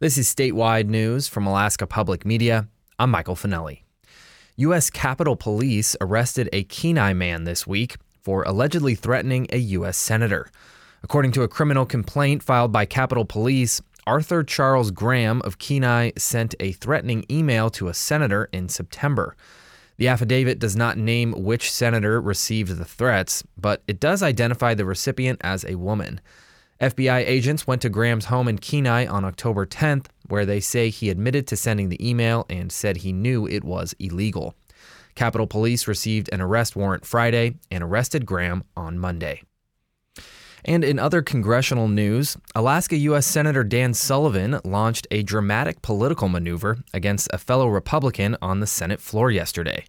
This is statewide news from Alaska Public Media. I'm Michael Finelli. U.S. Capitol Police arrested a Kenai man this week for allegedly threatening a U.S. Senator. According to a criminal complaint filed by Capitol Police, Arthur Charles Graham of Kenai sent a threatening email to a senator in September. The affidavit does not name which senator received the threats, but it does identify the recipient as a woman. FBI agents went to Graham's home in Kenai on October 10th, where they say he admitted to sending the email and said he knew it was illegal. Capitol Police received an arrest warrant Friday and arrested Graham on Monday. And in other congressional news, Alaska U.S. Senator Dan Sullivan launched a dramatic political maneuver against a fellow Republican on the Senate floor yesterday.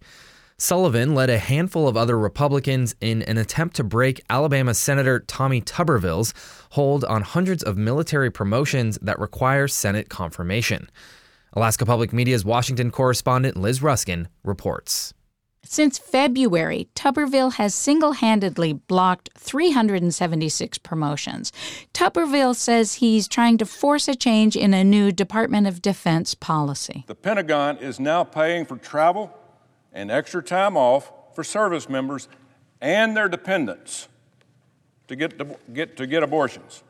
Sullivan led a handful of other Republicans in an attempt to break Alabama Senator Tommy Tuberville's hold on hundreds of military promotions that require Senate confirmation. Alaska Public Media's Washington correspondent Liz Ruskin reports. Since February, Tuberville has single handedly blocked 376 promotions. Tuberville says he's trying to force a change in a new Department of Defense policy. The Pentagon is now paying for travel and extra time off for service members and their dependents to get, to get, to get abortions.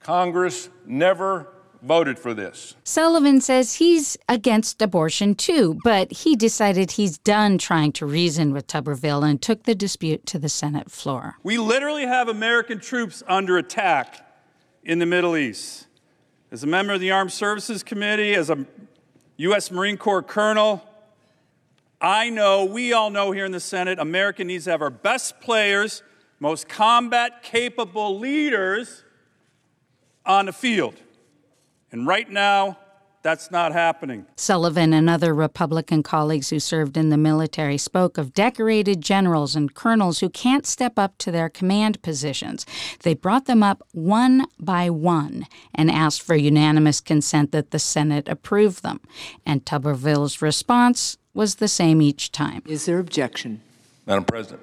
Congress never voted for this. Sullivan says he's against abortion too, but he decided he's done trying to reason with Tuberville and took the dispute to the Senate floor. We literally have American troops under attack in the Middle East. As a member of the Armed Services Committee, as a U.S. Marine Corps colonel, I know, we all know here in the Senate, America needs to have our best players, most combat capable leaders on the field. And right now, that's not happening. Sullivan and other Republican colleagues who served in the military spoke of decorated generals and colonels who can't step up to their command positions. They brought them up one by one and asked for unanimous consent that the Senate approve them. And Tuberville's response was the same each time. Is there objection? Madam President.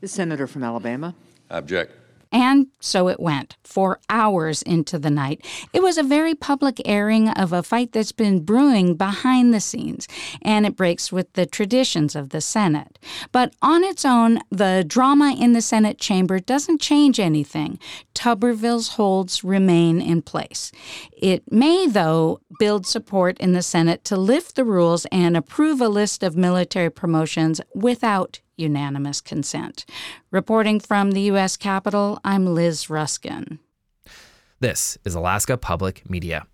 The senator from Alabama. I object. And so it went for hours into the night. It was a very public airing of a fight that's been brewing behind the scenes, and it breaks with the traditions of the Senate. But on its own, the drama in the Senate chamber doesn't change anything. Tuberville's holds remain in place. It may, though, build support in the Senate to lift the rules and approve a list of military promotions without unanimous consent. Reporting from the U.S. Capitol, I'm Liz Ruskin. This is Alaska Public Media.